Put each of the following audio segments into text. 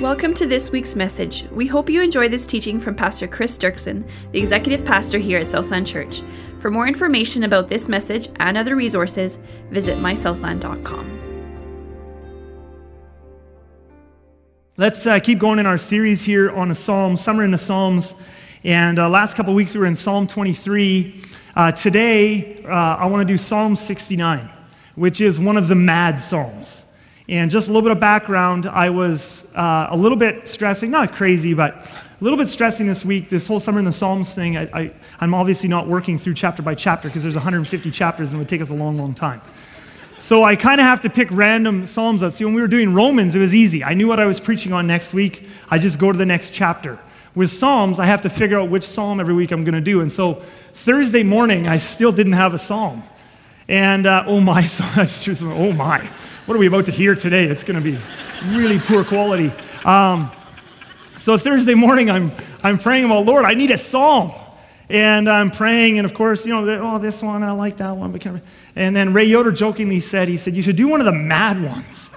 Welcome to this week's message. We hope you enjoy this teaching from Pastor Chris Dirksen, the executive pastor here at Southland Church. For more information about this message and other resources, visit mysouthland.com. Let's uh, keep going in our series here on the Psalms, Summer in the Psalms. And uh, last couple weeks we were in Psalm 23. Uh, today uh, I want to do Psalm 69, which is one of the mad Psalms. And just a little bit of background, I was uh, a little bit stressing, not crazy, but a little bit stressing this week. This whole Summer in the Psalms thing, I, am obviously not working through chapter by chapter because there's 150 chapters and it would take us a long, long time. So I kind of have to pick random Psalms out. See, when we were doing Romans, it was easy. I knew what I was preaching on next week. I just go to the next chapter. With Psalms, I have to figure out which Psalm every week I'm going to do. And so Thursday morning, I still didn't have a Psalm. And uh, oh my, oh my what are we about to hear today? It's going to be really poor quality. Um, so Thursday morning, I'm, I'm praying about, Lord, I need a psalm. And I'm praying, and of course, you know, oh, this one, I like that one. And then Ray Yoder jokingly said, he said, you should do one of the mad ones.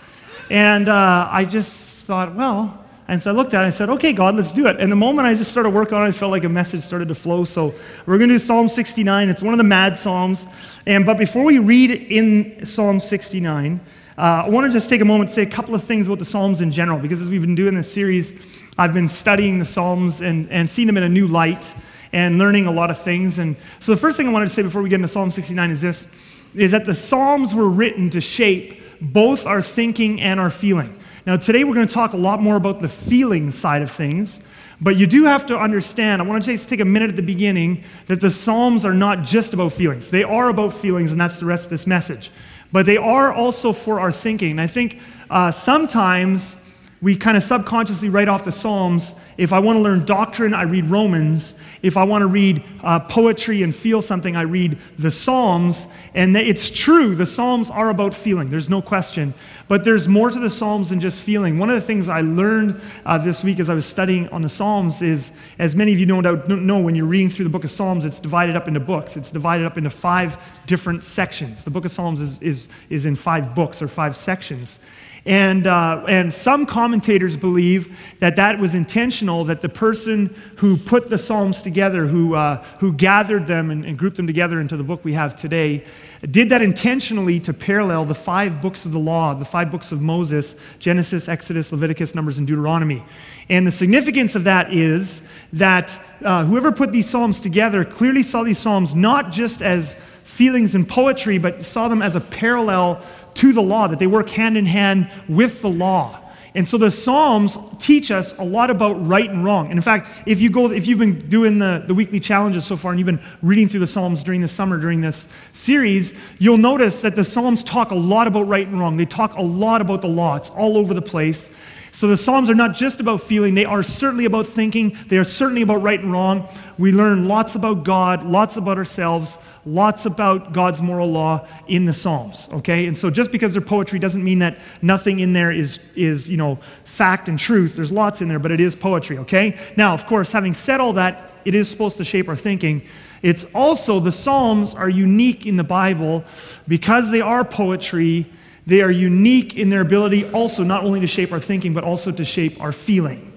And uh, I just thought, well, and so I looked at it and I said, okay, God, let's do it. And the moment I just started working on it, I felt like a message started to flow. So we're going to do Psalm 69. It's one of the mad Psalms. And, but before we read in Psalm 69, uh, I want to just take a moment to say a couple of things about the Psalms in general, because as we've been doing this series, I've been studying the Psalms and, and seeing them in a new light and learning a lot of things. And so the first thing I wanted to say before we get into Psalm 69 is this, is that the Psalms were written to shape both our thinking and our feeling. Now, today we're going to talk a lot more about the feeling side of things, but you do have to understand, I want to just take a minute at the beginning, that the Psalms are not just about feelings. They are about feelings, and that's the rest of this message but they are also for our thinking. And I think uh, sometimes we kind of subconsciously write off the Psalms. If I want to learn doctrine, I read Romans. If I want to read uh, poetry and feel something, I read the Psalms. And it's true, the Psalms are about feeling, there's no question. But there's more to the Psalms than just feeling. One of the things I learned uh, this week as I was studying on the Psalms is, as many of you no doubt know, when you're reading through the book of Psalms, it's divided up into books. It's divided up into five different sections. The book of Psalms is, is, is in five books or five sections. And, uh, and some commentators believe that that was intentional, that the person who put the Psalms together, who, uh, who gathered them and, and grouped them together into the book we have today, did that intentionally to parallel the five books of the law, the five books of Moses Genesis, Exodus, Leviticus, Numbers, and Deuteronomy. And the significance of that is that uh, whoever put these Psalms together clearly saw these Psalms not just as feelings and poetry, but saw them as a parallel to the law, that they work hand in hand with the law. And so the Psalms teach us a lot about right and wrong. And in fact, if you go, if you've been doing the, the weekly challenges so far and you've been reading through the Psalms during the summer, during this series, you'll notice that the Psalms talk a lot about right and wrong. They talk a lot about the law. It's all over the place. So the Psalms are not just about feeling, they are certainly about thinking, they are certainly about right and wrong. We learn lots about God, lots about ourselves, lots about God's moral law in the Psalms, okay? And so just because they're poetry doesn't mean that nothing in there is, is you know, fact and truth. There's lots in there, but it is poetry, okay? Now, of course, having said all that, it is supposed to shape our thinking. It's also, the Psalms are unique in the Bible because they are poetry. They are unique in their ability also not only to shape our thinking, but also to shape our feeling.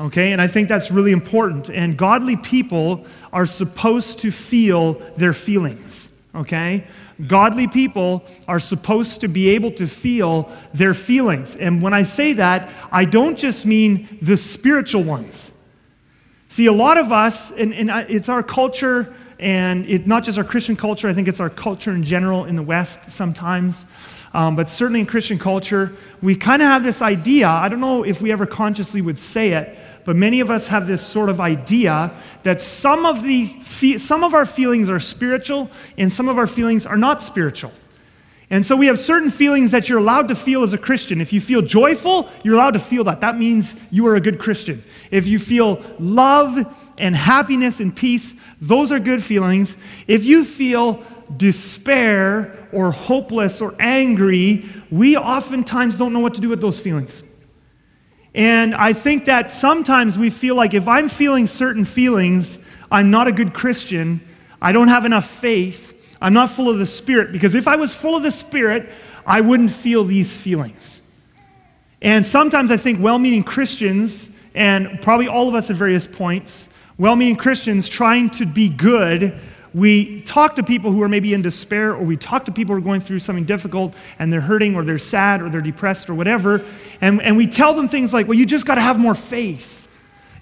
Okay, and I think that's really important. And godly people are supposed to feel their feelings. Okay? Godly people are supposed to be able to feel their feelings. And when I say that, I don't just mean the spiritual ones. See, a lot of us, and, and it's our culture, and it's not just our Christian culture, I think it's our culture in general in the West sometimes. Um, but certainly in Christian culture, we kind of have this idea. I don't know if we ever consciously would say it, but many of us have this sort of idea that some of, the some of our feelings are spiritual and some of our feelings are not spiritual. And so we have certain feelings that you're allowed to feel as a Christian. If you feel joyful, you're allowed to feel that. That means you are a good Christian. If you feel love and happiness and peace, those are good feelings. If you feel despair or hopeless or angry, we oftentimes don't know what to do with those feelings. And I think that sometimes we feel like if I'm feeling certain feelings, I'm not a good Christian. I don't have enough faith. I'm not full of the Spirit. Because if I was full of the Spirit, I wouldn't feel these feelings. And sometimes I think well meaning Christians, and probably all of us at various points, well meaning Christians trying to be good, we talk to people who are maybe in despair, or we talk to people who are going through something difficult and they're hurting, or they're sad, or they're depressed, or whatever, and, and we tell them things like, well, you just got to have more faith.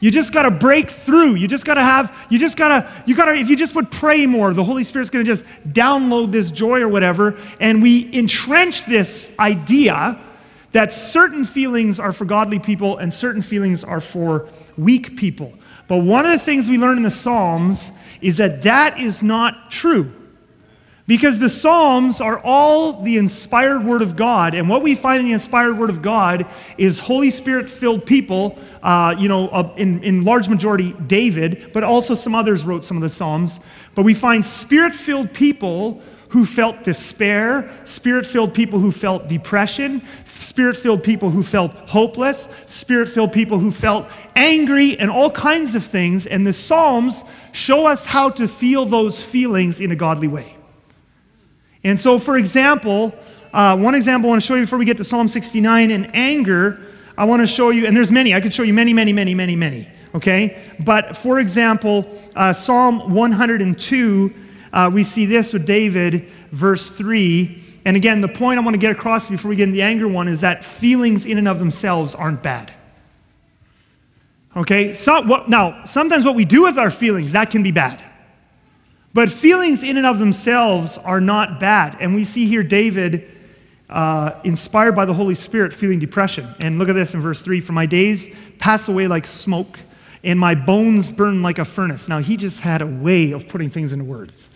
You just got to break through. You just got to have, you just got to, you got to, if you just would pray more, the Holy Spirit's going to just download this joy or whatever. And we entrench this idea that certain feelings are for godly people and certain feelings are for weak people. But one of the things we learn in the Psalms is that that is not true. Because the Psalms are all the inspired Word of God. And what we find in the inspired Word of God is Holy Spirit filled people, uh, you know, uh, in, in large majority David, but also some others wrote some of the Psalms. But we find spirit filled people who felt despair, spirit filled people who felt depression, spirit filled people who felt hopeless, spirit filled people who felt angry, and all kinds of things. And the Psalms show us how to feel those feelings in a godly way. And so, for example, uh, one example I want to show you before we get to Psalm 69 and anger, I want to show you, and there's many, I could show you many, many, many, many, many, okay? But for example, uh, Psalm 102, uh, we see this with David, verse 3. And again, the point I want to get across before we get into the anger one is that feelings in and of themselves aren't bad. Okay? So, what, now, sometimes what we do with our feelings, that can be bad. But feelings in and of themselves are not bad. And we see here David, uh, inspired by the Holy Spirit, feeling depression. And look at this in verse 3 For my days pass away like smoke, and my bones burn like a furnace. Now, he just had a way of putting things into words.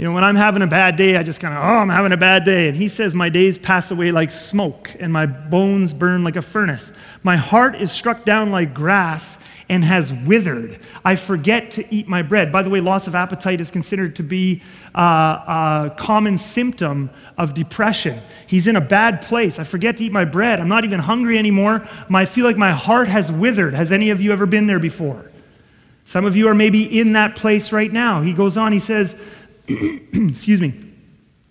You know, when I'm having a bad day, I just kind of, oh, I'm having a bad day. And he says, My days pass away like smoke, and my bones burn like a furnace. My heart is struck down like grass and has withered. I forget to eat my bread. By the way, loss of appetite is considered to be uh, a common symptom of depression. He's in a bad place. I forget to eat my bread. I'm not even hungry anymore. I feel like my heart has withered. Has any of you ever been there before? Some of you are maybe in that place right now. He goes on, he says, excuse me.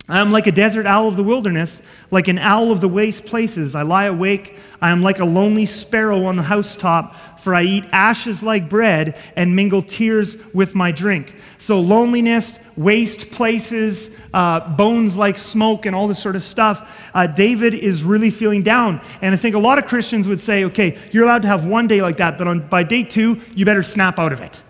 I am like a desert owl of the wilderness, like an owl of the waste places. I lie awake. I am like a lonely sparrow on the housetop, for I eat ashes like bread and mingle tears with my drink. So, loneliness, waste places, uh, bones like smoke, and all this sort of stuff. Uh, David is really feeling down. And I think a lot of Christians would say, okay, you're allowed to have one day like that, but on, by day two, you better snap out of it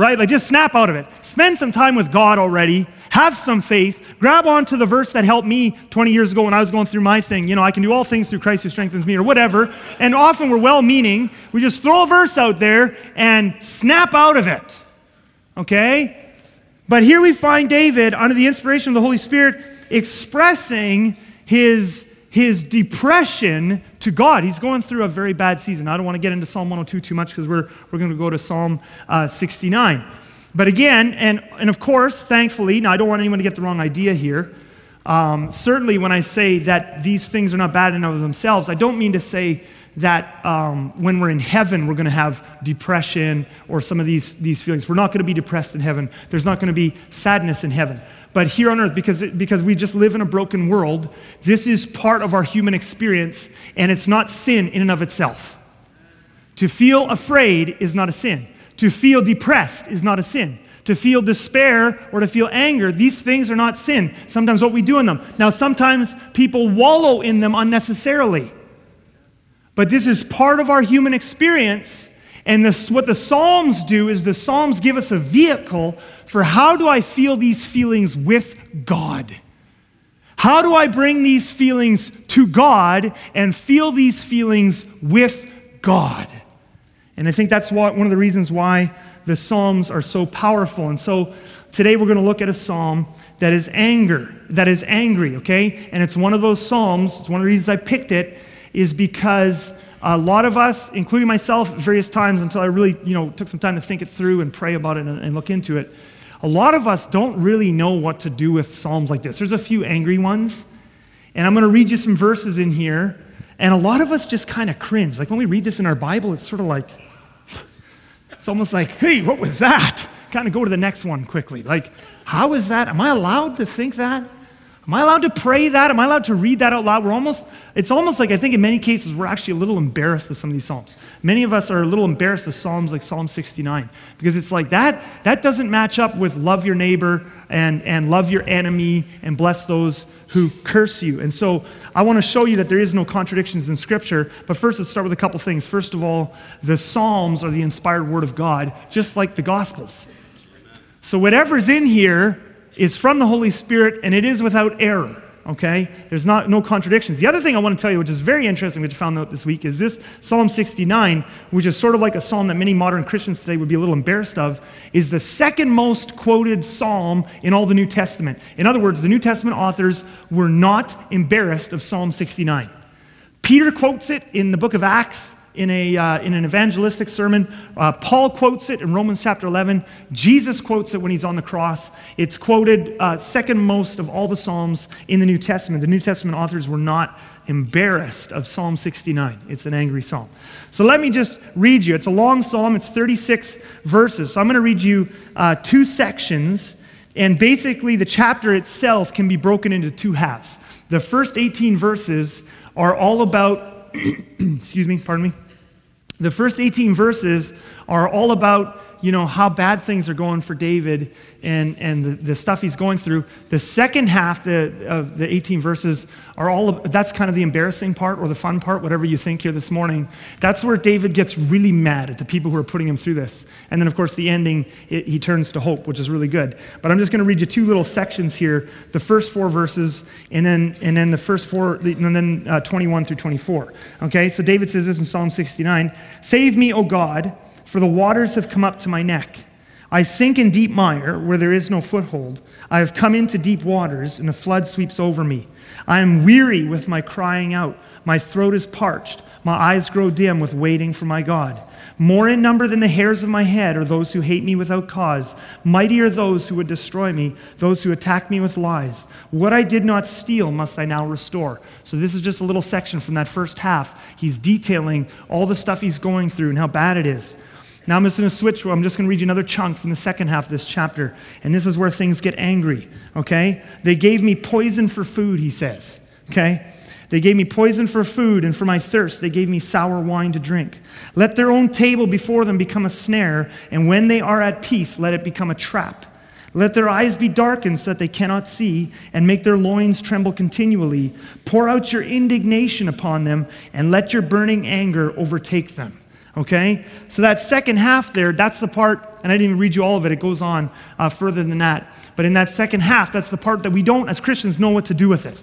right? Like just snap out of it. Spend some time with God already. Have some faith. Grab onto the verse that helped me 20 years ago when I was going through my thing. You know, I can do all things through Christ who strengthens me, or whatever. And often we're well meaning. We just throw a verse out there and snap out of it. Okay? But here we find David, under the inspiration of the Holy Spirit, expressing his his depression to God. He's going through a very bad season. I don't want to get into Psalm 102 too much because we're, we're going to go to Psalm uh, 69. But again, and, and of course, thankfully, now I don't want anyone to get the wrong idea here. Um, certainly, when I say that these things are not bad in of themselves, I don't mean to say that um, when we're in heaven, we're going to have depression or some of these, these feelings. We're not going to be depressed in heaven. There's not going to be sadness in heaven. But here on earth, because, because we just live in a broken world, this is part of our human experience, and it's not sin in and of itself. To feel afraid is not a sin. To feel depressed is not a sin. To feel despair or to feel anger, these things are not sin. Sometimes what we do in them. Now, sometimes people wallow in them unnecessarily. But this is part of our human experience. And this, what the Psalms do is the Psalms give us a vehicle for how do I feel these feelings with God? How do I bring these feelings to God and feel these feelings with God? And I think that's one of the reasons why the Psalms are so powerful. And so today we're going to look at a psalm that is anger, that is angry, okay? And it's one of those psalms, it's one of the reasons I picked it, is because a lot of us, including myself, various times until I really, you know, took some time to think it through and pray about it and, and look into it, a lot of us don't really know what to do with Psalms like this. There's a few angry ones, and I'm going to read you some verses in here, and a lot of us just kind of cringe. Like when we read this in our Bible, it's sort of like, it's almost like, hey, what was that? Kind of go to the next one quickly. Like, how is that? Am I allowed to think that? Am I allowed to pray that? Am I allowed to read that out loud? We're almost, it's almost like I think in many cases we're actually a little embarrassed of some of these Psalms. Many of us are a little embarrassed of Psalms like Psalm 69 because it's like that, that doesn't match up with love your neighbor and, and love your enemy and bless those who curse you. And so I want to show you that there is no contradictions in Scripture. But first, let's start with a couple things. First of all, the Psalms are the inspired Word of God, just like the Gospels. So whatever's in here is from the Holy Spirit and it is without error. Okay? There's not, no contradictions. The other thing I want to tell you, which is very interesting, which I found out this week, is this Psalm 69, which is sort of like a psalm that many modern Christians today would be a little embarrassed of, is the second most quoted psalm in all the New Testament. In other words, the New Testament authors were not embarrassed of Psalm 69. Peter quotes it in the book of Acts in, a, uh, in an evangelistic sermon. Uh, Paul quotes it in Romans chapter 11. Jesus quotes it when he's on the cross. It's quoted uh, second most of all the Psalms in the New Testament. The New Testament authors were not embarrassed of Psalm 69. It's an angry psalm. So let me just read you. It's a long psalm, it's 36 verses. So I'm going to read you uh, two sections. And basically, the chapter itself can be broken into two halves. The first 18 verses are all about excuse me, pardon me. The first 18 verses are all about you know, how bad things are going for David and, and the, the stuff he's going through. The second half the, of the 18 verses are all, that's kind of the embarrassing part or the fun part, whatever you think here this morning. That's where David gets really mad at the people who are putting him through this. And then, of course, the ending, it, he turns to hope, which is really good. But I'm just going to read you two little sections here the first four verses, and then, and then the first four, and then uh, 21 through 24. Okay, so David says this in Psalm 69 Save me, O God for the waters have come up to my neck. I sink in deep mire where there is no foothold. I have come into deep waters, and a flood sweeps over me. I am weary with my crying out. My throat is parched. My eyes grow dim with waiting for my God. More in number than the hairs of my head are those who hate me without cause. Mighty are those who would destroy me, those who attack me with lies. What I did not steal must I now restore. So, this is just a little section from that first half. He's detailing all the stuff he's going through and how bad it is. Now I'm just going to switch. I'm just going to read you another chunk from the second half of this chapter. And this is where things get angry, okay? They gave me poison for food, he says, okay? They gave me poison for food, and for my thirst, they gave me sour wine to drink. Let their own table before them become a snare, and when they are at peace, let it become a trap. Let their eyes be darkened so that they cannot see, and make their loins tremble continually. Pour out your indignation upon them, and let your burning anger overtake them. Okay? So that second half there, that's the part, and I didn't even read you all of it, it goes on uh, further than that. But in that second half, that's the part that we don't, as Christians, know what to do with it.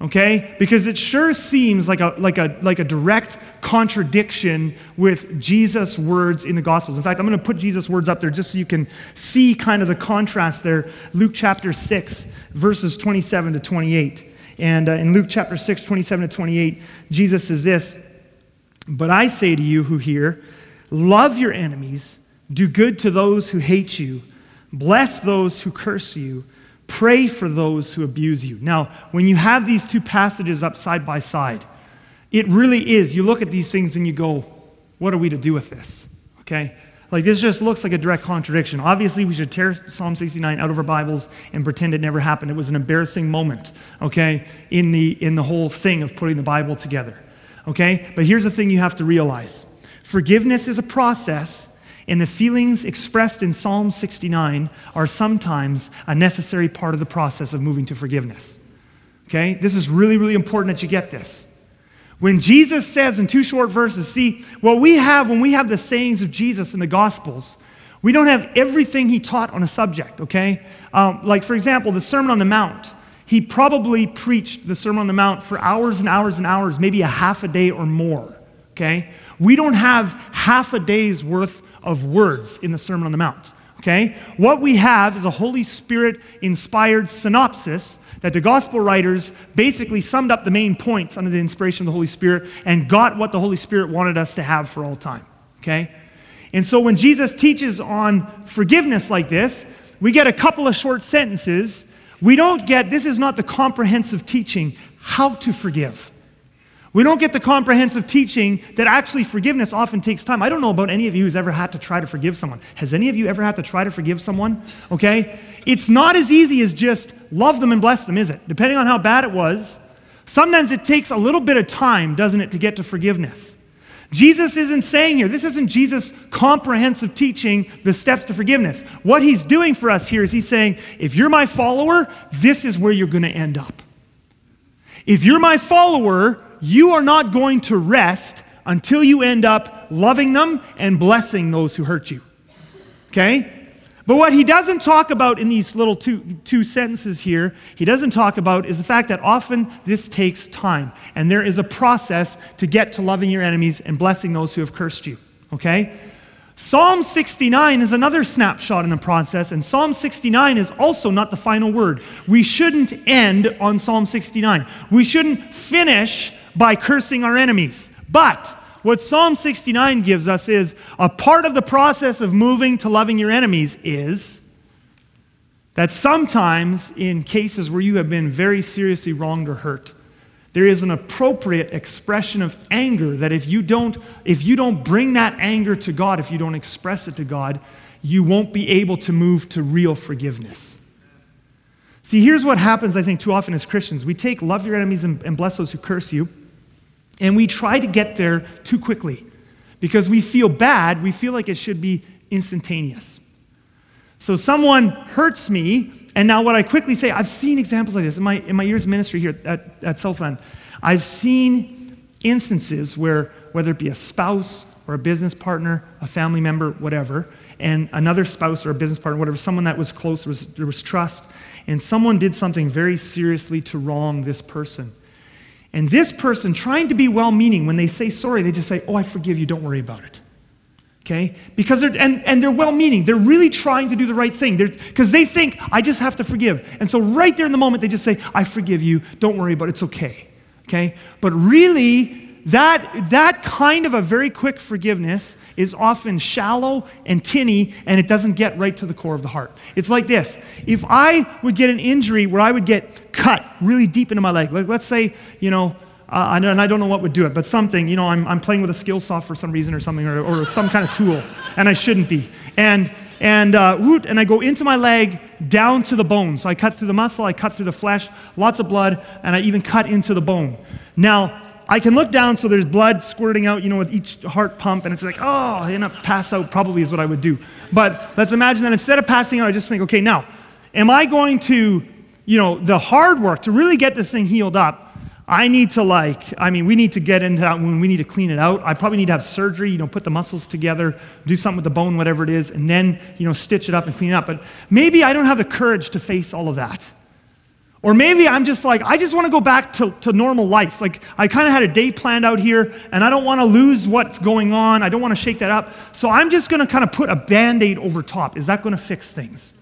Okay? Because it sure seems like a, like a, like a direct contradiction with Jesus' words in the Gospels. In fact, I'm going to put Jesus' words up there just so you can see kind of the contrast there. Luke chapter 6, verses 27 to 28. And uh, in Luke chapter 6, 27 to 28, Jesus says this. But I say to you who hear, love your enemies, do good to those who hate you, bless those who curse you, pray for those who abuse you. Now, when you have these two passages up side by side, it really is. You look at these things and you go, what are we to do with this? Okay? Like, this just looks like a direct contradiction. Obviously, we should tear Psalm 69 out of our Bibles and pretend it never happened. It was an embarrassing moment, okay, in the, in the whole thing of putting the Bible together okay? But here's the thing you have to realize forgiveness is a process, and the feelings expressed in Psalm 69 are sometimes a necessary part of the process of moving to forgiveness. Okay? This is really, really important that you get this. When Jesus says in two short verses, see, what we have when we have the sayings of Jesus in the Gospels, we don't have everything he taught on a subject, okay? Um, like, for example, the Sermon on the Mount he probably preached the Sermon on the Mount for hours and hours and hours, maybe a half a day or more. Okay? We don't have half a day's worth of words in the Sermon on the Mount. Okay? What we have is a Holy Spirit inspired synopsis that the gospel writers basically summed up the main points under the inspiration of the Holy Spirit and got what the Holy Spirit wanted us to have for all time. Okay? And so when Jesus teaches on forgiveness like this, we get a couple of short sentences we don't get, this is not the comprehensive teaching, how to forgive. We don't get the comprehensive teaching that actually forgiveness often takes time. I don't know about any of you who's ever had to try to forgive someone. Has any of you ever had to try to forgive someone? Okay? It's not as easy as just love them and bless them, is it? Depending on how bad it was, sometimes it takes a little bit of time, doesn't it, to get to forgiveness. Jesus isn't saying here, this isn't Jesus' comprehensive teaching, the steps to forgiveness. What he's doing for us here is he's saying, if you're my follower, this is where you're going to end up. If you're my follower, you are not going to rest until you end up loving them and blessing those who hurt you. Okay? But what he doesn't talk about in these little two, two sentences here, he doesn't talk about is the fact that often this takes time. And there is a process to get to loving your enemies and blessing those who have cursed you. Okay? Psalm 69 is another snapshot in the process, and Psalm 69 is also not the final word. We shouldn't end on Psalm 69. We shouldn't finish by cursing our enemies. But what Psalm 69 gives us is a part of the process of moving to loving your enemies is that sometimes, in cases where you have been very seriously wronged or hurt, there is an appropriate expression of anger that if you don't if you don't bring that anger to God, if you don't express it to God, you won't be able to move to real forgiveness. See, here's what happens, I think, too often as Christians. We take love your enemies and, and bless those who curse you, and we try to get there too quickly because we feel bad. We feel like it should be instantaneous. So someone hurts me, and now, what I quickly say, I've seen examples like this in my, in my years of ministry here at, at Southland. I've seen instances where, whether it be a spouse or a business partner, a family member, whatever, and another spouse or a business partner, whatever, someone that was close, there was, there was trust, and someone did something very seriously to wrong this person. And this person, trying to be well meaning, when they say sorry, they just say, Oh, I forgive you, don't worry about it okay? Because they're, and, and they're well meaning. They're really trying to do the right thing because they think, I just have to forgive. And so, right there in the moment, they just say, I forgive you. Don't worry about it. It's okay, okay? But really, that, that kind of a very quick forgiveness is often shallow and tinny, and it doesn't get right to the core of the heart. It's like this if I would get an injury where I would get cut really deep into my leg, like let's say, you know, uh, and I don't know what would do it, but something, you know, I'm, I'm playing with a Skilsaw for some reason or something, or, or some kind of tool, and I shouldn't be. And, and, uh, and I go into my leg down to the bone. So I cut through the muscle, I cut through the flesh, lots of blood, and I even cut into the bone. Now, I can look down so there's blood squirting out, you know, with each heart pump, and it's like, oh, you know, pass out probably is what I would do. But let's imagine that instead of passing out, I just think, okay, now, am I going to, you know, the hard work to really get this thing healed up? I need to like, I mean, we need to get into that wound. We need to clean it out. I probably need to have surgery, you know, put the muscles together, do something with the bone, whatever it is, and then, you know, stitch it up and clean it up. But maybe I don't have the courage to face all of that. Or maybe I'm just like, I just want to go back to, to normal life. Like, I kind of had a day planned out here, and I don't want to lose what's going on. I don't want to shake that up. So I'm just going to kind of put a band aid over top. Is that going to fix things?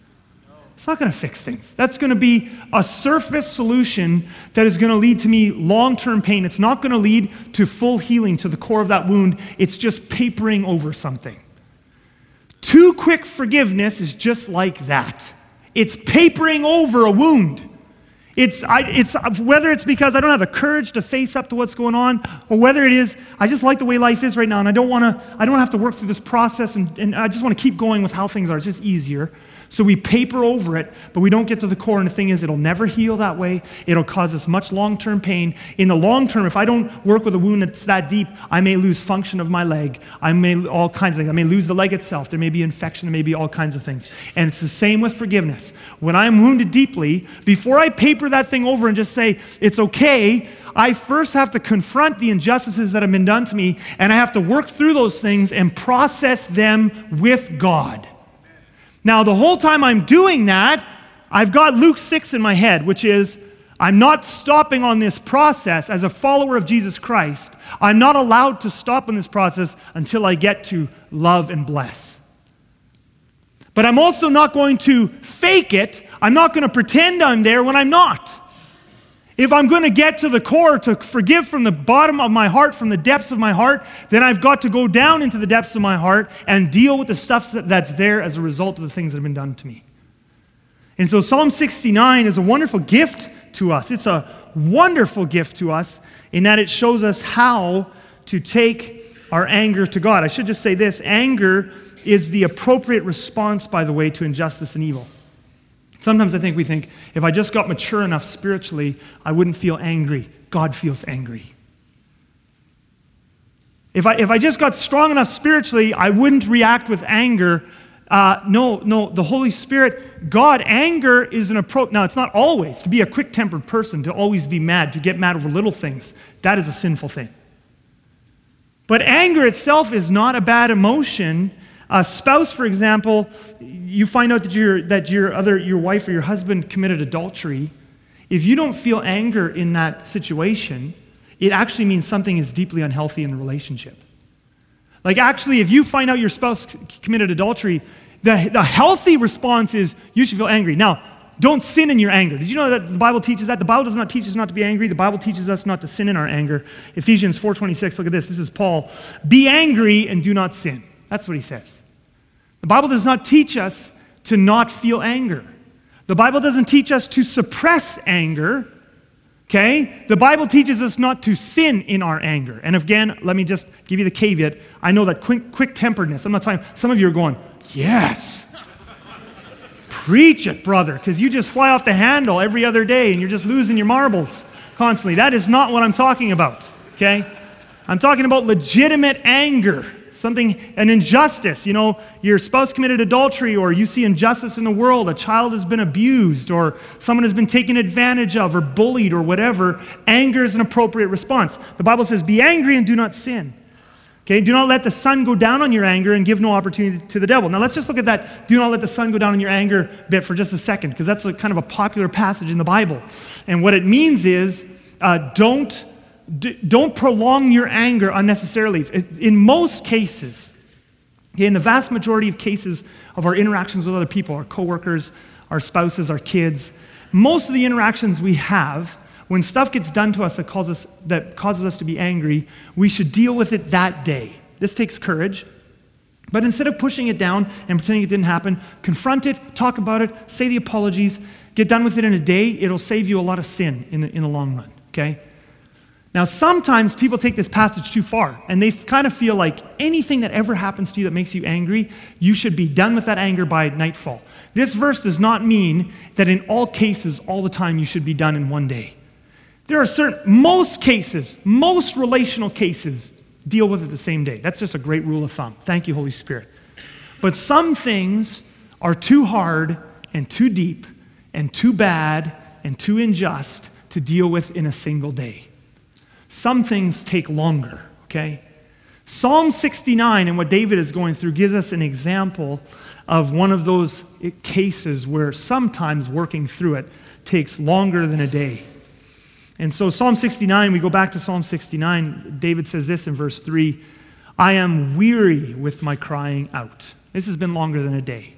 It's not going to fix things. That's going to be a surface solution that is going to lead to me long term pain. It's not going to lead to full healing to the core of that wound. It's just papering over something. Too quick forgiveness is just like that it's papering over a wound. It's, I, it's whether it's because I don't have the courage to face up to what's going on, or whether it is I just like the way life is right now, and I don't want to. I don't have to work through this process, and, and I just want to keep going with how things are. It's just easier. So we paper over it, but we don't get to the core. And the thing is, it'll never heal that way. It'll cause us much long term pain. In the long term, if I don't work with a wound that's that deep, I may lose function of my leg. I may, all kinds of things. I may lose the leg itself. There may be infection. There may be all kinds of things. And it's the same with forgiveness. When I'm wounded deeply, before I paper that thing over and just say, it's okay, I first have to confront the injustices that have been done to me, and I have to work through those things and process them with God. Now, the whole time I'm doing that, I've got Luke 6 in my head, which is I'm not stopping on this process as a follower of Jesus Christ. I'm not allowed to stop on this process until I get to love and bless. But I'm also not going to fake it. I'm not going to pretend I'm there when I'm not. If I'm going to get to the core to forgive from the bottom of my heart, from the depths of my heart, then I've got to go down into the depths of my heart and deal with the stuff that's there as a result of the things that have been done to me. And so Psalm 69 is a wonderful gift to us. It's a wonderful gift to us in that it shows us how to take our anger to God. I should just say this anger is the appropriate response, by the way, to injustice and evil. Sometimes I think we think if I just got mature enough spiritually, I wouldn't feel angry. God feels angry. If I, if I just got strong enough spiritually, I wouldn't react with anger. Uh, no, no, the Holy Spirit, God, anger is an approach. Now, it's not always to be a quick tempered person, to always be mad, to get mad over little things. That is a sinful thing. But anger itself is not a bad emotion. A spouse, for example, you find out that, your that your, other, your wife or your husband committed adultery. If you don't feel anger in that situation, it actually means something is deeply unhealthy in the relationship. Like, actually, if you find out your spouse committed adultery, the, the healthy response is you should feel angry. Now, don't sin in your anger. Did you know that the Bible teaches that? The Bible does not teach us not to be angry. The Bible teaches us not to sin in our anger. Ephesians 4:26, look at this. This is Paul. Be angry and do not sin. That's what he says. The Bible does not teach us to not feel anger. The Bible doesn't teach us to suppress anger. Okay? The Bible teaches us not to sin in our anger. And again, let me just give you the caveat. I know that quick, quick temperedness, I'm not talking, some of you are going, yes. Preach it, brother, because you just fly off the handle every other day and you're just losing your marbles constantly. That is not what I'm talking about, okay? I'm talking about legitimate anger something, an injustice. You know, your spouse committed adultery, or you see injustice in the world, a child has been abused, or someone has been taken advantage of, or bullied, or whatever. Anger is an appropriate response. The Bible says, Be angry and do not sin. Okay, do not let the sun go down on your anger and give no opportunity to the devil. Now let's just look at that do not let the sun go down on your anger bit for just a second, because that's a kind of a popular passage in the Bible. And what it means is uh, don't don't prolong your anger unnecessarily. In most cases, in the vast majority of cases of our interactions with other people, our coworkers, our spouses, our kids, most of the interactions we have, when stuff gets done to us that causes, us, that causes us to be angry, we should deal with it that day. This takes courage. But instead of pushing it down and pretending it didn't happen, confront it, talk about it, say the apologies, get done with it in a day. It'll save you a lot of sin in the, in the long run, okay? Now, sometimes people take this passage too far, and they kind of feel like anything that ever happens to you that makes you angry, you should be done with that anger by nightfall. This verse does not mean that in all cases, all the time, you should be done in one day. There are certain, most cases, most relational cases, deal with it the same day. That's just a great rule of thumb. Thank you, Holy Spirit. But some things are too hard and too deep and too bad and too unjust to deal with in a single day. Some things take longer, okay? Psalm 69 and what David is going through gives us an example of one of those cases where sometimes working through it takes longer than a day. And so, Psalm 69, we go back to Psalm 69. David says this in verse 3 I am weary with my crying out. This has been longer than a day.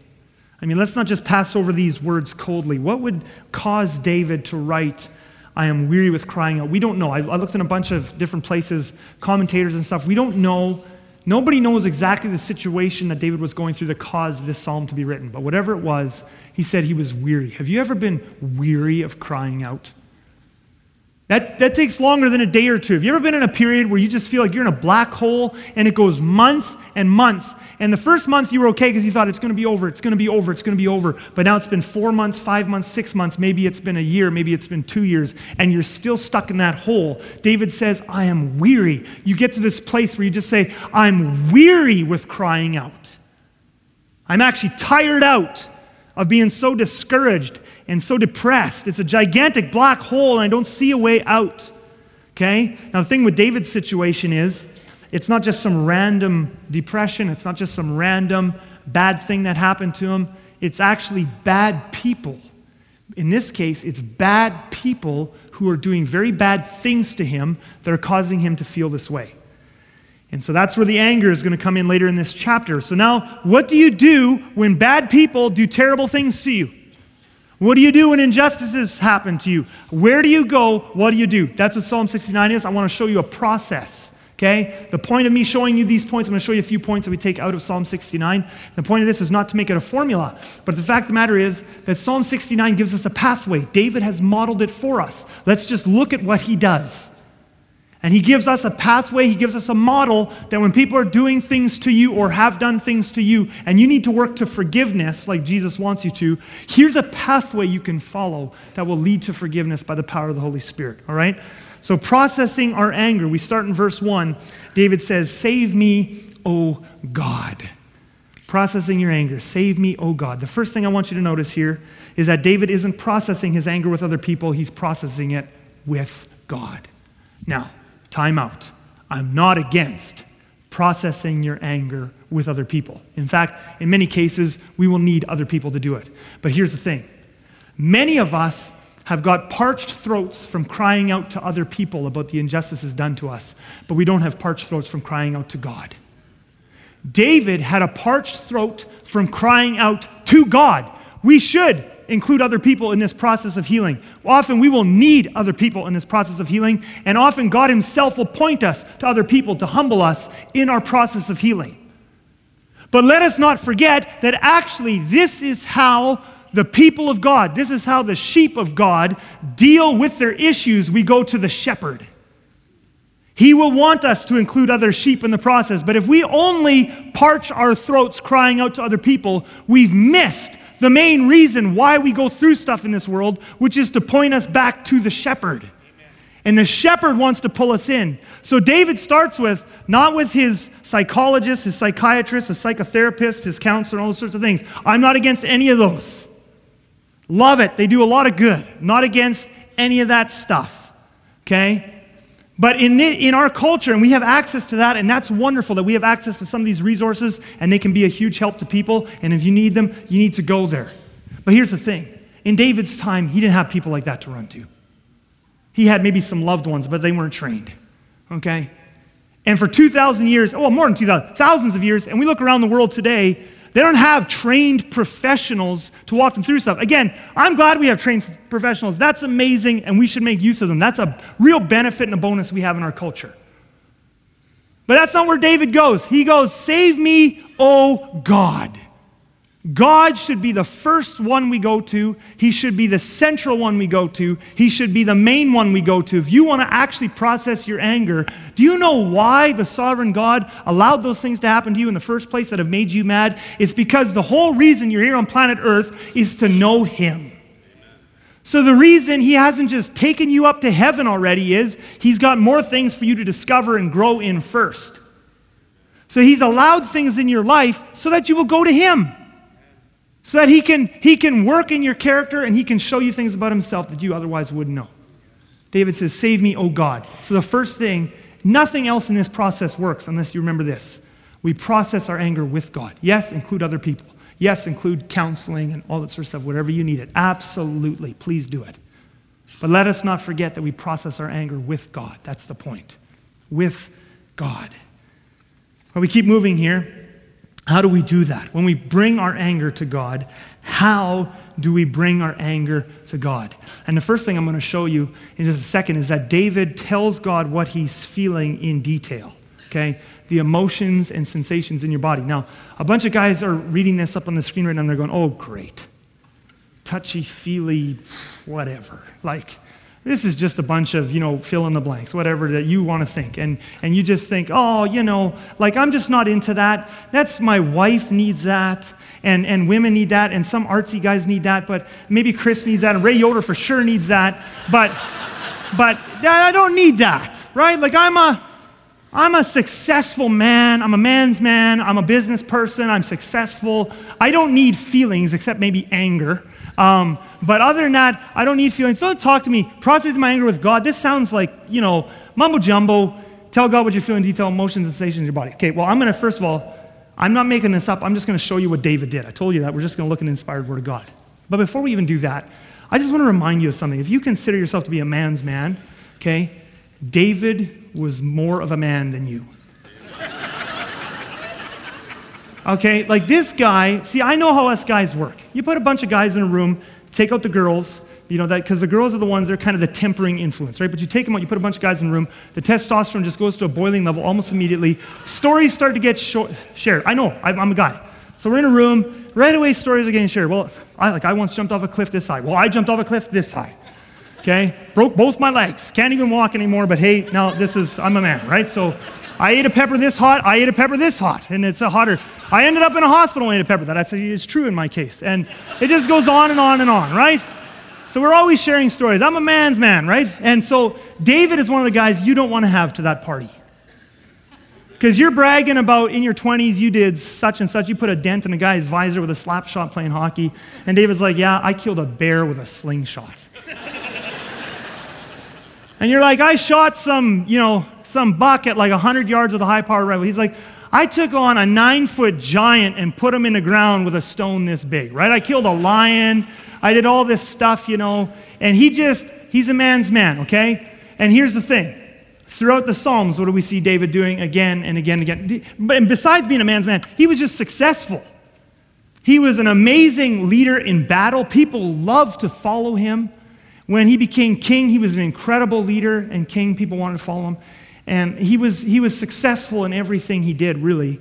I mean, let's not just pass over these words coldly. What would cause David to write I am weary with crying out. We don't know. I, I, looked in a bunch of different places, commentators and stuff. We don't know. Nobody knows exactly the situation that David was going through that caused this psalm to be written. But whatever it was, he said he was weary. Have you ever been weary of crying out? That, that takes longer than a day or two. Have you ever been in a period where you just feel like you're in a black hole and it goes months and months? And the first month you were okay because you thought it's going to be over, it's going to be over, it's going to be over. But now it's been four months, five months, six months, maybe it's been a year, maybe it's been two years, and you're still stuck in that hole. David says, I am weary. You get to this place where you just say, I'm weary with crying out. I'm actually tired out of being so discouraged and so depressed. It's a gigantic black hole, and I don't see a way out. Okay? Now, the thing with David's situation is it's not just some random depression, it's not just some random bad thing that happened to him. It's actually bad people. In this case, it's bad people who are doing very bad things to him that are causing him to feel this way. And so that's where the anger is going to come in later in this chapter. So now, what do you do when bad people do terrible things to you? What do you do when injustices happen to you? Where do you go? What do you do? That's what Psalm 69 is. I want to show you a process. Okay? The point of me showing you these points, I'm going to show you a few points that we take out of Psalm 69. The point of this is not to make it a formula, but the fact of the matter is that Psalm 69 gives us a pathway. David has modeled it for us. Let's just look at what he does. And he gives us a pathway, he gives us a model that when people are doing things to you or have done things to you, and you need to work to forgiveness like Jesus wants you to, here's a pathway you can follow that will lead to forgiveness by the power of the Holy Spirit. All right? So, processing our anger, we start in verse 1. David says, Save me, O God. Processing your anger, save me, O God. The first thing I want you to notice here is that David isn't processing his anger with other people, he's processing it with God. Now, time out. I'm not against processing your anger with other people. In fact, in many cases, we will need other people to do it. But here's the thing many of us have got parched throats from crying out to other people about the injustices done to us, but we don't have parched throats from crying out to God. David had a parched throat from crying out to God. We should include other people in this process of healing. Often we will need other people in this process of healing, and often God Himself will point us to other people to humble us in our process of healing. But let us not forget that actually this is how the people of God, this is how the sheep of God deal with their issues. We go to the shepherd. He will want us to include other sheep in the process, but if we only parch our throats crying out to other people, we've missed the main reason why we go through stuff in this world, which is to point us back to the shepherd. And the shepherd wants to pull us in. So David starts with, not with his psychologist, his psychiatrist, his psychotherapist, his counselor, all those sorts of things. I'm not against any of those. Love it. They do a lot of good. Not against any of that stuff. Okay? But in, in our culture, and we have access to that, and that's wonderful that we have access to some of these resources, and they can be a huge help to people. And if you need them, you need to go there. But here's the thing in David's time, he didn't have people like that to run to. He had maybe some loved ones, but they weren't trained. Okay? And for 2,000 years, well, more than 2,000, thousands of years, and we look around the world today, they don't have trained professionals to walk them through stuff. Again, I'm glad we have trained professionals. That's amazing, and we should make use of them. That's a real benefit and a bonus we have in our culture. But that's not where David goes. He goes, Save me, O God. God should be the first one we go to. He should be the central one we go to. He should be the main one we go to. If you want to actually process your anger, do you know why the sovereign God allowed those things to happen to you in the first place that have made you mad? It's because the whole reason you're here on planet Earth is to know Him. So, the reason he hasn't just taken you up to heaven already is he's got more things for you to discover and grow in first. So, he's allowed things in your life so that you will go to him so that he can, he can work in your character and he can show you things about himself that you otherwise wouldn't know. David says, Save me, O God. So the first thing, nothing else in this process works unless you remember this. We process our anger with God. Yes, include other people. Yes, include counseling and all that sort of stuff, whatever you need it. Absolutely. Please do it. But let us not forget that we process our anger with God. That's the point. With God. But we keep moving here. How do we do that? When we bring our anger to God, how do we bring our anger to God? And the first thing I'm going to show you in just a second is that David tells God what he's feeling in detail. Okay? The emotions and sensations in your body. Now, a bunch of guys are reading this up on the screen right now and they're going, oh, great. Touchy feely, whatever. Like, this is just a bunch of, you know, fill in the blanks, whatever that you want to think. And, and you just think, oh, you know, like I'm just not into that. That's my wife needs that. And, and women need that. And some artsy guys need that. But maybe Chris needs that. And Ray Yoder for sure needs that. But, but I don't need that, right? Like I'm a, I'm a successful man. I'm a man's man. I'm a business person. I'm successful. I don't need feelings except maybe anger. Um, but other than that, I don't need feelings. Don't talk to me. Process my anger with God. This sounds like, you know, mumbo jumbo. Tell God what you're feeling, detail emotions and sensations in your body. Okay, well, I'm going to, first of all, I'm not making this up. I'm just going to show you what David did. I told you that. We're just going to look at the inspired word of God. But before we even do that, I just want to remind you of something. If you consider yourself to be a man's man, okay, David was more of a man than you. Okay, like this guy, see, I know how us guys work. You put a bunch of guys in a room, take out the girls, you know, that because the girls are the ones, they're kind of the tempering influence, right? But you take them out, you put a bunch of guys in a room, the testosterone just goes to a boiling level almost immediately. Stories start to get shared. I know, I'm, I'm a guy. So we're in a room, right away stories are getting shared. Well, I, like, I once jumped off a cliff this high. Well, I jumped off a cliff this high. Okay? Broke both my legs. Can't even walk anymore, but hey, now this is, I'm a man, right? So I ate a pepper this hot, I ate a pepper this hot, and it's a hotter. I ended up in a hospital and ate a pepper. That I say is true in my case. And it just goes on and on and on, right? So we're always sharing stories. I'm a man's man, right? And so David is one of the guys you don't want to have to that party. Because you're bragging about in your 20s, you did such and such. You put a dent in a guy's visor with a slap shot playing hockey. And David's like, Yeah, I killed a bear with a slingshot. and you're like, I shot some, you know, some buck at like 100 yards with a high power rifle. He's like, I took on a nine foot giant and put him in the ground with a stone this big, right? I killed a lion. I did all this stuff, you know. And he just, he's a man's man, okay? And here's the thing Throughout the Psalms, what do we see David doing again and again and again? And besides being a man's man, he was just successful. He was an amazing leader in battle. People loved to follow him. When he became king, he was an incredible leader and king. People wanted to follow him. And he was, he was successful in everything he did, really.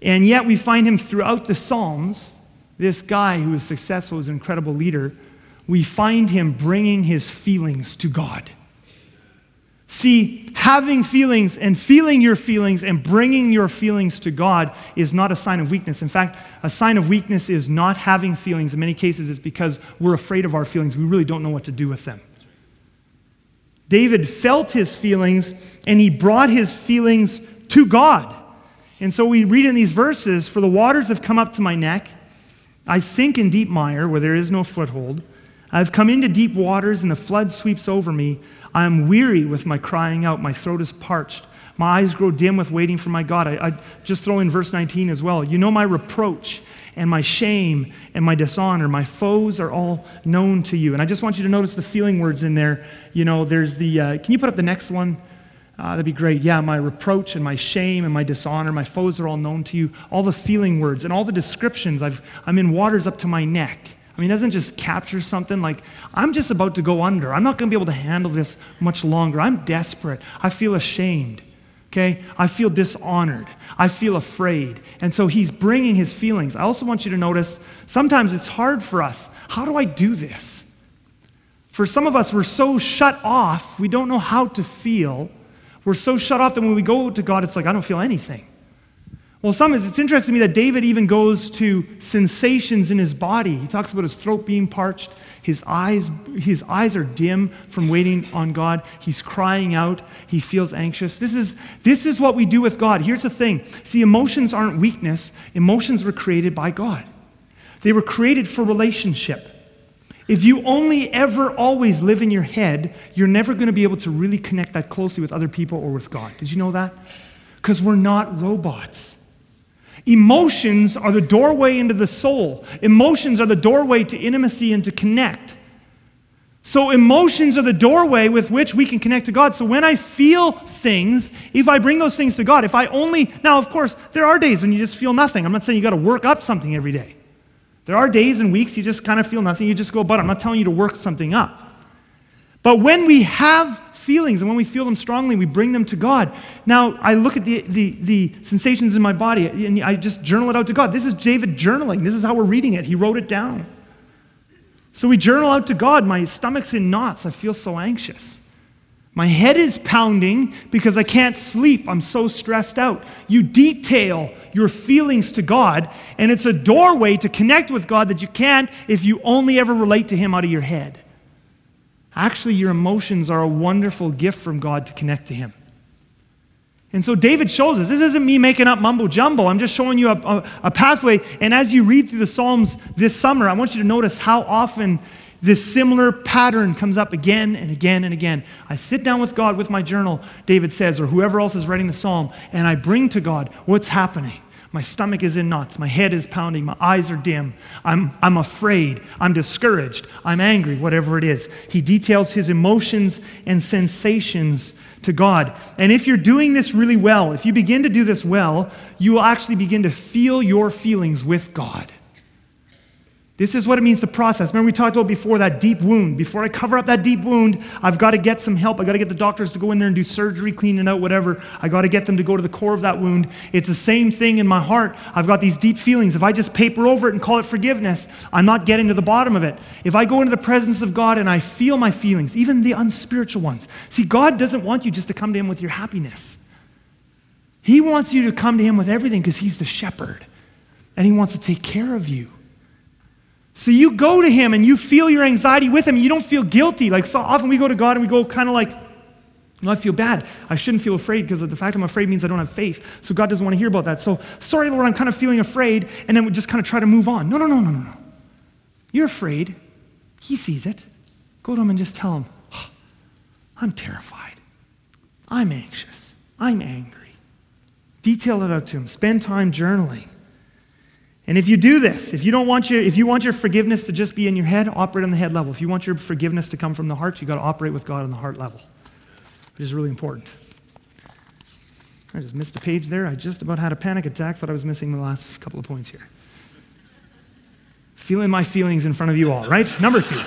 And yet we find him throughout the Psalms, this guy who was successful, was an incredible leader. We find him bringing his feelings to God. See, having feelings and feeling your feelings and bringing your feelings to God is not a sign of weakness. In fact, a sign of weakness is not having feelings. In many cases, it's because we're afraid of our feelings. We really don't know what to do with them. David felt his feelings and he brought his feelings to God. And so we read in these verses For the waters have come up to my neck, I sink in deep mire where there is no foothold. I've come into deep waters and the flood sweeps over me. I am weary with my crying out. My throat is parched. My eyes grow dim with waiting for my God. I, I, just throw in verse 19 as well. You know my reproach and my shame and my dishonor. My foes are all known to you. And I just want you to notice the feeling words in there. You know, there's the, uh, can you put up the next one? Uh, that'd be great. Yeah, my reproach and my shame and my dishonor, my foes are all known to you. All the feeling words and all the descriptions. I've, I'm in waters up to my neck. I mean, doesn't just capture something like, I'm just about to go under. I'm not going to be able to handle this much longer. I'm desperate. I feel ashamed. Okay? I feel dishonored. I feel afraid. And so he's bringing his feelings. I also want you to notice sometimes it's hard for us. How do I do this? For some of us, we're so shut off, we don't know how to feel. We're so shut off that when we go to God, it's like, I don't feel anything. Well, some is it's interesting to me that David even goes to sensations in his body. He talks about his throat being parched, his eyes, his eyes are dim from waiting on God. He's crying out, he feels anxious. This is, this is what we do with God. Here's the thing see, emotions aren't weakness, emotions were created by God, they were created for relationship. If you only ever always live in your head, you're never going to be able to really connect that closely with other people or with God. Did you know that? Because we're not robots. Emotions are the doorway into the soul. Emotions are the doorway to intimacy and to connect. So, emotions are the doorway with which we can connect to God. So, when I feel things, if I bring those things to God, if I only, now, of course, there are days when you just feel nothing. I'm not saying you got to work up something every day. There are days and weeks you just kind of feel nothing, you just go it. I'm not telling you to work something up. But when we have feelings, and when we feel them strongly, we bring them to God. Now, I look at the, the, the sensations in my body, and I just journal it out to God. This is David journaling. This is how we're reading it. He wrote it down. So we journal out to God. My stomach's in knots. I feel so anxious. My head is pounding because I can't sleep. I'm so stressed out. You detail your feelings to God, and it's a doorway to connect with God that you can't if you only ever relate to Him out of your head. Actually, your emotions are a wonderful gift from God to connect to Him. And so David shows us this isn't me making up mumbo jumbo. I'm just showing you a, a, a, pathway. And as you read through the Psalms this summer, I want you to notice how often this similar pattern comes up again and again and again. I sit down with God with my journal, David says, or whoever else is writing the psalm, and I bring to God what's happening. My stomach is in knots. My head is pounding. My eyes are dim. I'm, I'm afraid. I'm discouraged. I'm angry, whatever it is. He details his emotions and sensations to God. And if you're doing this really well, if you begin to do this well, you will actually begin to feel your feelings with God. This is what it means to process. Remember, we talked about before that deep wound. Before I cover up that deep wound, I've got to get some help. I've got to get the doctors to go in there and do surgery, clean it out, whatever. I've got to get them to go to the core of that wound. It's the same thing in my heart. I've got these deep feelings. If I just paper over it and call it forgiveness, I'm not getting to the bottom of it. If I go into the presence of God and I feel my feelings, even the unspiritual ones, see, God doesn't want you just to come to Him with your happiness. He wants you to come to Him with everything because He's the shepherd and He wants to take care of you. So you go to him and you feel your anxiety with him. You don't feel guilty. Like so often we go to God and we go kind of like, well, I feel bad. I shouldn't feel afraid because the fact I'm afraid means I don't have faith. So God doesn't want to hear about that. So, sorry, Lord, I'm kind of feeling afraid. And then we just kind of try to move on. No, no, no, no, no, no. You're afraid. He sees it. Go to him and just tell him, oh, I'm terrified. I'm anxious. I'm angry. Detail it out to him. Spend time journaling. And if you do this, if you don't want your, if you want your forgiveness to just be in your head, operate on the head level. If you want your forgiveness to come from the heart, you've got to operate with God on the heart level, which is really important. I just missed a page there. I just about had a panic attack. Thought I was missing the last couple of points here. Feeling my feelings in front of you all, right? Number two.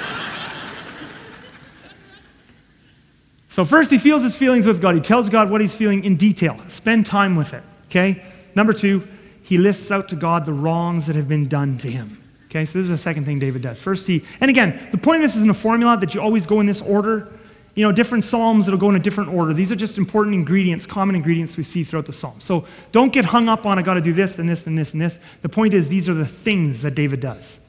So, first, he feels his feelings with God. He tells God what he's feeling in detail. Spend time with it, okay? Number two, he lists out to God the wrongs that have been done to him. Okay, so this is the second thing David does. First, he, and again, the point of this isn't a formula that you always go in this order. You know, different Psalms, it'll go in a different order. These are just important ingredients, common ingredients we see throughout the Psalm. So don't get hung up on, I got to do this and this and this and this. The point is, these are the things that David does.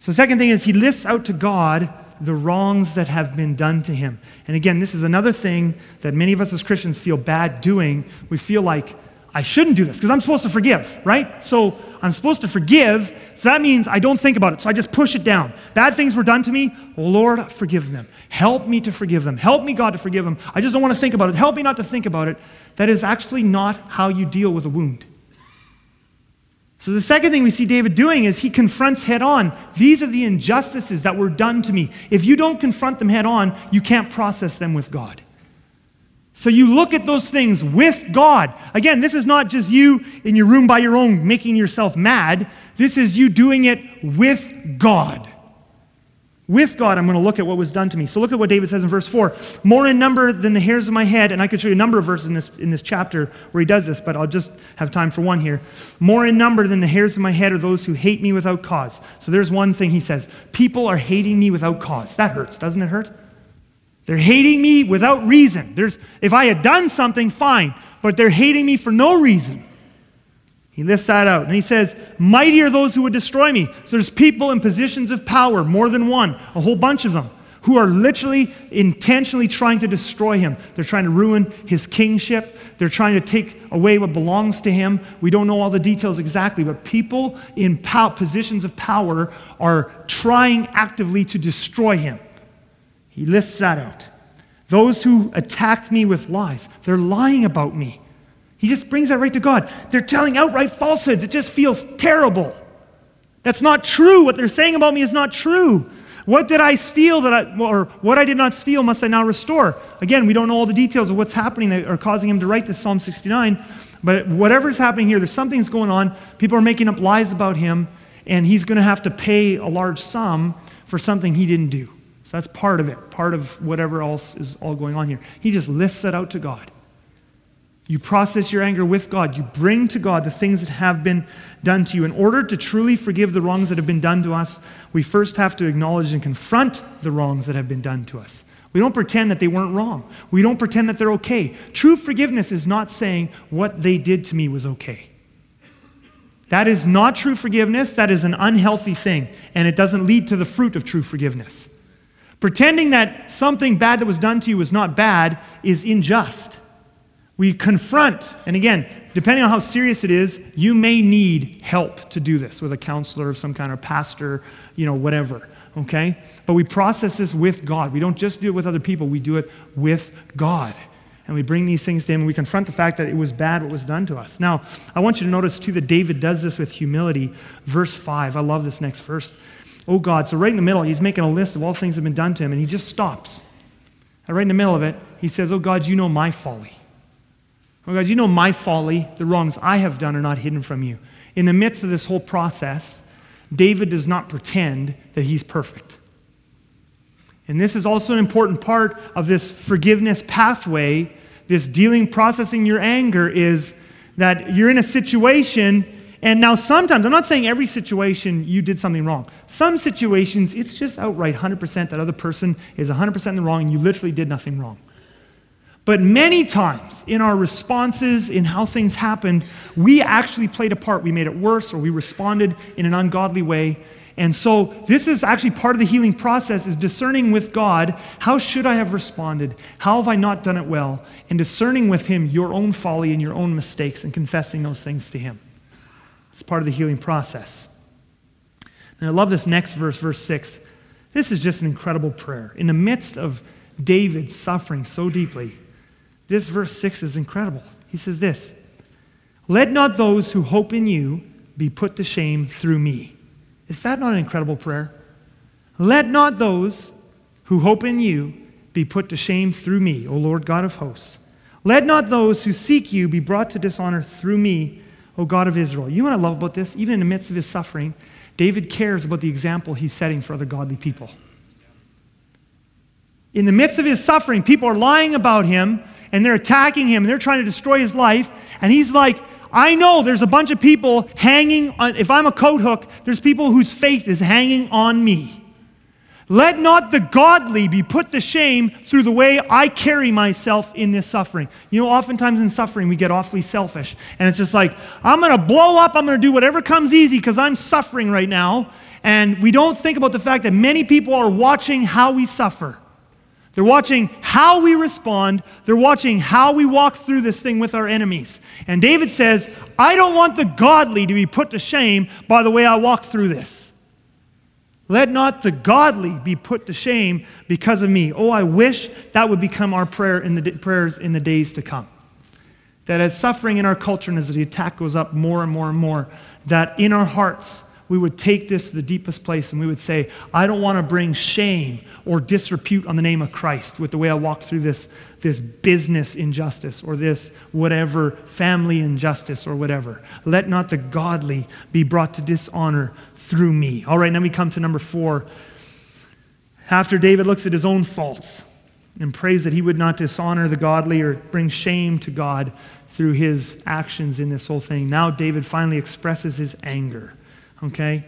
So, second thing is, he lists out to God the wrongs that have been done to him. And again, this is another thing that many of us as Christians feel bad doing. We feel like, I shouldn't do this because I'm supposed to forgive, right? So I'm supposed to forgive, so that means I don't think about it. So I just push it down. Bad things were done to me. Lord, forgive them. Help me to forgive them. Help me, God, to forgive them. I just don't want to think about it. Help me not to think about it. That is actually not how you deal with a wound. So the second thing we see David doing is he confronts head on. These are the injustices that were done to me. If you don't confront them head on, you can't process them with God. So you look at those things with God. Again, this is not just you in your room by your own making yourself mad. This is you doing it with God. With God, I'm going to look at what was done to me. So look at what David says in verse 4 More in number than the hairs of my head, and I could show you a number of verses in this, in this chapter where he does this, but I'll just have time for one here. More in number than the hairs of my head are those who hate me without cause. So there's one thing he says People are hating me without cause. That hurts, doesn't it hurt? They're hating me without reason. There's, if I had done something, fine, but they're hating me for no reason. He lists that out. And he says, Mighty are those who would destroy me. So there's people in positions of power, more than one, a whole bunch of them, who are literally intentionally trying to destroy him. They're trying to ruin his kingship. They're trying to take away what belongs to him. We don't know all the details exactly, but people in positions of power are trying actively to destroy him. He lists that out. Those who attack me with lies, they're lying about me. He just brings that right to God. They're telling outright falsehoods. It just feels terrible. That's not true. What they're saying about me is not true. What did I steal that I, or what I did not steal must I now restore? Again, we don't know all the details of what's happening that are causing him to write this Psalm 69, but whatever's happening here, there's something's going on. People are making up lies about him, and he's going to have to pay a large sum for something he didn't do. So that's part of it, part of whatever else is all going on here. He just lists it out to God. You process your anger with God. You bring to God the things that have been done to you. In order to truly forgive the wrongs that have been done to us, we first have to acknowledge and confront the wrongs that have been done to us. We don't pretend that they weren't wrong. We don't pretend that they're okay. True forgiveness is not saying what they did to me was okay. That is not true forgiveness. That is an unhealthy thing, and it doesn't lead to the fruit of true forgiveness. Pretending that something bad that was done to you was not bad is unjust. We confront, and again, depending on how serious it is, you may need help to do this with a counselor of some kind of pastor, you know, whatever, okay? But we process this with God. We don't just do it with other people, we do it with God. And we bring these things to Him and we confront the fact that it was bad what was done to us. Now, I want you to notice too that David does this with humility. Verse 5, I love this next verse oh God. So, right in the middle, he's making a list of all the things that have been done to him, and he just stops. And right in the middle of it, he says, Oh God, you know my folly. Oh God, you know my folly. The wrongs I have done are not hidden from you. In the midst of this whole process, David does not pretend that he's perfect. And this is also an important part of this forgiveness pathway, this dealing, processing your anger, is that you're in a situation, and now sometimes, I'm not saying every situation you did something wrong. Some situations, it's just outright 100% that other person is 100% in the wrong, and you literally did nothing wrong. But many times in our responses, in how things happened, we actually played a part. We made it worse or we responded in an ungodly way. And so this is actually part of the healing process is discerning with God, how should I have responded? How have I not done it well? And discerning with him your own folly and your own mistakes and confessing those things to him. It's part of the healing process. And I love this next verse, verse 6. This is just an incredible prayer. In the midst of David suffering so deeply, this verse 6 is incredible. He says this Let not those who hope in you be put to shame through me. Is that not an incredible prayer? Let not those who hope in you be put to shame through me, O Lord God of hosts. Let not those who seek you be brought to dishonor through me, O God of Israel. You know what I love about this? Even in the midst of his suffering, David cares about the example he's setting for other godly people. In the midst of his suffering, people are lying about him and they're attacking him and they're trying to destroy his life. And he's like, I know there's a bunch of people hanging on, if I'm a coat hook, there's people whose faith is hanging on me. Let not the godly be put to shame through the way I carry myself in this suffering. You know, oftentimes in suffering, we get awfully selfish. And it's just like, I'm going to blow up, I'm going to do whatever comes easy because I'm suffering right now. And we don't think about the fact that many people are watching how we suffer. They're watching how we respond. They're watching how we walk through this thing with our enemies. And David says, I don't want the godly to be put to shame by the way I walk through this. Let not the godly be put to shame because of me. Oh, I wish that would become our prayer in the prayers in the days to come. That as suffering in our culture and as the attack goes up more and more and more, that in our hearts we would take this to the deepest place and we would say, I don't want to bring shame or disrepute on the name of Christ with the way I walk through this, this business injustice or this whatever family injustice or whatever. Let not the godly be brought to dishonor through me. All right, now we come to number four. After David looks at his own faults and prays that he would not dishonor the godly or bring shame to God through his actions in this whole thing, now David finally expresses his anger. Okay?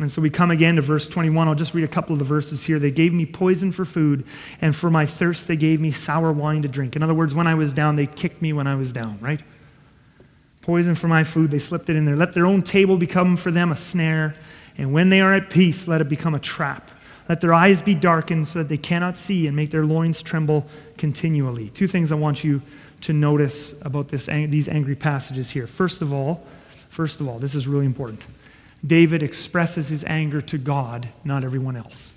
And so we come again to verse 21. I'll just read a couple of the verses here. They gave me poison for food, and for my thirst, they gave me sour wine to drink. In other words, when I was down, they kicked me when I was down, right? Poison for my food, they slipped it in there. Let their own table become for them a snare, and when they are at peace, let it become a trap. Let their eyes be darkened so that they cannot see, and make their loins tremble continually. Two things I want you to notice about this, these angry passages here. First of all, first of all, this is really important. David expresses his anger to God, not everyone else.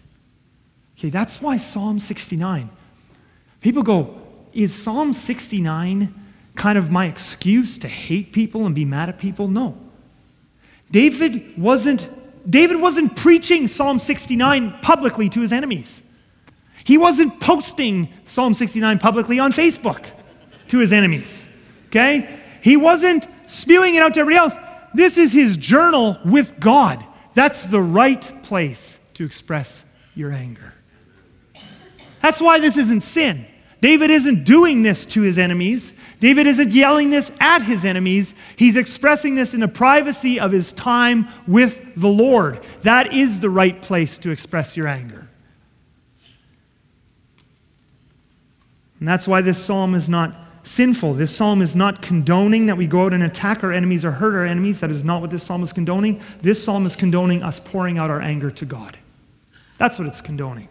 Okay, that's why Psalm 69. People go, is Psalm 69 kind of my excuse to hate people and be mad at people? No. David wasn't David wasn't preaching Psalm 69 publicly to his enemies. He wasn't posting Psalm 69 publicly on Facebook to his enemies. Okay? He wasn't spewing it out to everybody else. This is his journal with God. That's the right place to express your anger. That's why this isn't sin. David isn't doing this to his enemies. David isn't yelling this at his enemies. He's expressing this in the privacy of his time with the Lord. That is the right place to express your anger. And that's why this psalm is not sinful. This psalm is not condoning that we go out and attack our enemies or hurt our enemies. That is not what this psalm is condoning. This psalm is condoning us pouring out our anger to God. That's what it's condoning.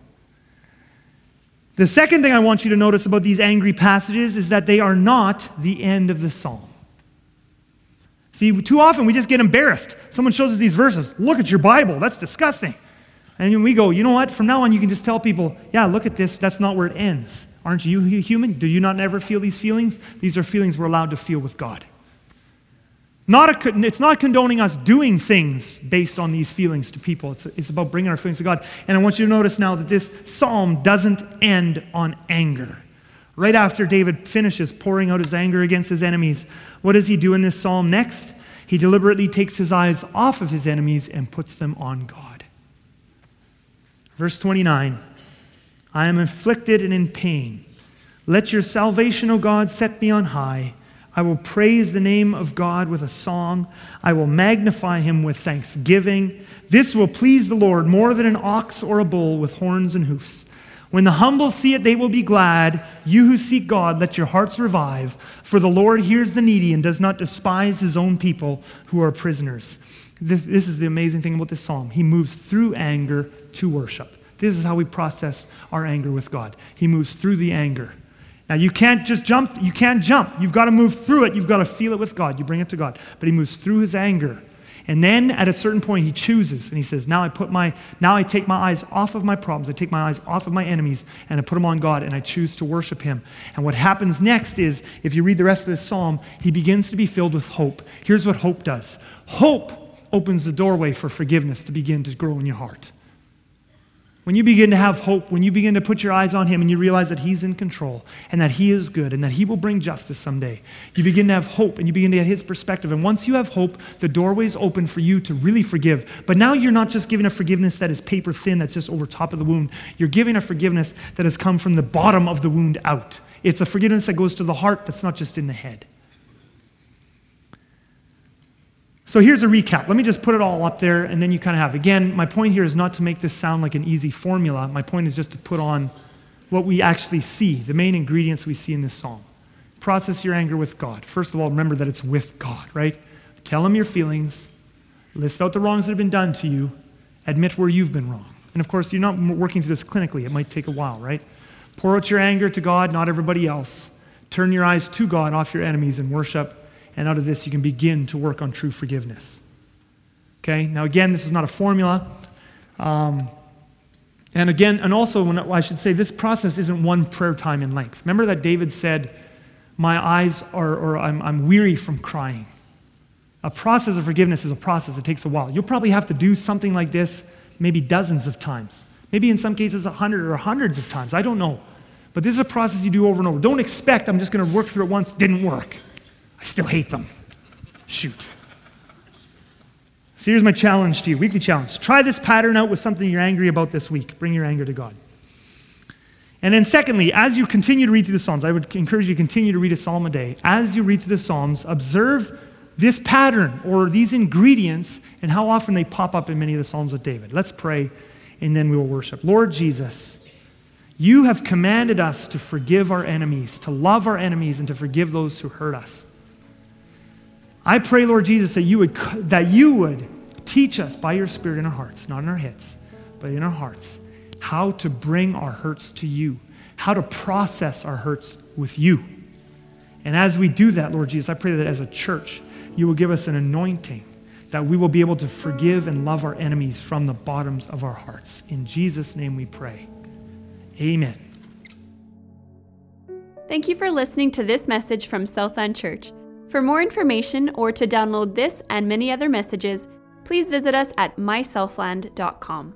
The second thing I want you to notice about these angry passages is that they are not the end of the psalm. See, too often we just get embarrassed. Someone shows us these verses. Look at your Bible. That's disgusting. And we go, you know what? From now on, you can just tell people, yeah, look at this. That's not where it ends. Aren't you human? Do you not ever feel these feelings? These are feelings we're allowed to feel with God. Not a, it's not condoning us doing things based on these feelings to people. It's, it's about bringing our feelings to God. And I want you to notice now that this psalm doesn't end on anger. Right after David finishes pouring out his anger against his enemies, what does he do in this psalm next? He deliberately takes his eyes off of his enemies and puts them on God. Verse 29 I am afflicted and in pain. Let your salvation, O God, set me on high. I will praise the name of God with a song. I will magnify him with thanksgiving. This will please the Lord more than an ox or a bull with horns and hoofs. When the humble see it, they will be glad. You who seek God, let your hearts revive. For the Lord hears the needy and does not despise his own people who are prisoners. This, this is the amazing thing about this psalm. He moves through anger to worship. This is how we process our anger with God. He moves through the anger. Now, you can't just jump. You can't jump. You've got to move through it. You've got to feel it with God. You bring it to God. But he moves through his anger. And then at a certain point, he chooses and he says, Now I put my, now I take my eyes off of my problems. I take my eyes off of my enemies and I put them on God and I choose to worship him. And what happens next is, if you read the rest of this psalm, he begins to be filled with hope. Here's what hope does hope opens the doorway for forgiveness to begin to grow in your heart. When you begin to have hope, when you begin to put your eyes on Him and you realize that He's in control and that He is good and that He will bring justice someday, you begin to have hope and you begin to get His perspective. And once you have hope, the doorway is open for you to really forgive. But now you're not just giving a forgiveness that is paper thin, that's just over top of the wound. You're giving a forgiveness that has come from the bottom of the wound out. It's a forgiveness that goes to the heart that's not just in the head. So here's a recap. Let me just put it all up there and then you kind of have. Again, my point here is not to make this sound like an easy formula. My point is just to put on what we actually see, the main ingredients we see in this psalm. Process your anger with God. First of all, remember that it's with God, right? Tell him your feelings, list out the wrongs that have been done to you, admit where you've been wrong. And of course, you're not working through this clinically, it might take a while, right? Pour out your anger to God, not everybody else. Turn your eyes to God off your enemies and worship and out of this, you can begin to work on true forgiveness. Okay? Now, again, this is not a formula. Um, and again, and also, when, I should say, this process isn't one prayer time in length. Remember that David said, My eyes are, or I'm, I'm weary from crying. A process of forgiveness is a process, it takes a while. You'll probably have to do something like this maybe dozens of times. Maybe in some cases, a hundred or hundreds of times. I don't know. But this is a process you do over and over. Don't expect I'm just going to work through it once, didn't work. I still hate them. Shoot. So here's my challenge to you weekly challenge. Try this pattern out with something you're angry about this week. Bring your anger to God. And then, secondly, as you continue to read through the Psalms, I would encourage you to continue to read a psalm a day. As you read through the Psalms, observe this pattern or these ingredients and how often they pop up in many of the Psalms of David. Let's pray and then we will worship. Lord Jesus, you have commanded us to forgive our enemies, to love our enemies, and to forgive those who hurt us. I pray, Lord Jesus, that you would, that you would teach us by your Spirit in our hearts, not in our heads, but in our hearts, how to bring our hurts to you, how to process our hurts with you. And as we do that, Lord Jesus, I pray that as a church, you will give us an anointing that we will be able to forgive and love our enemies from the bottoms of our hearts. In Jesus' name we pray. Amen. Thank you for listening to this message from Southland Church. For more information or to download this and many other messages, please visit us at mysouthland.com.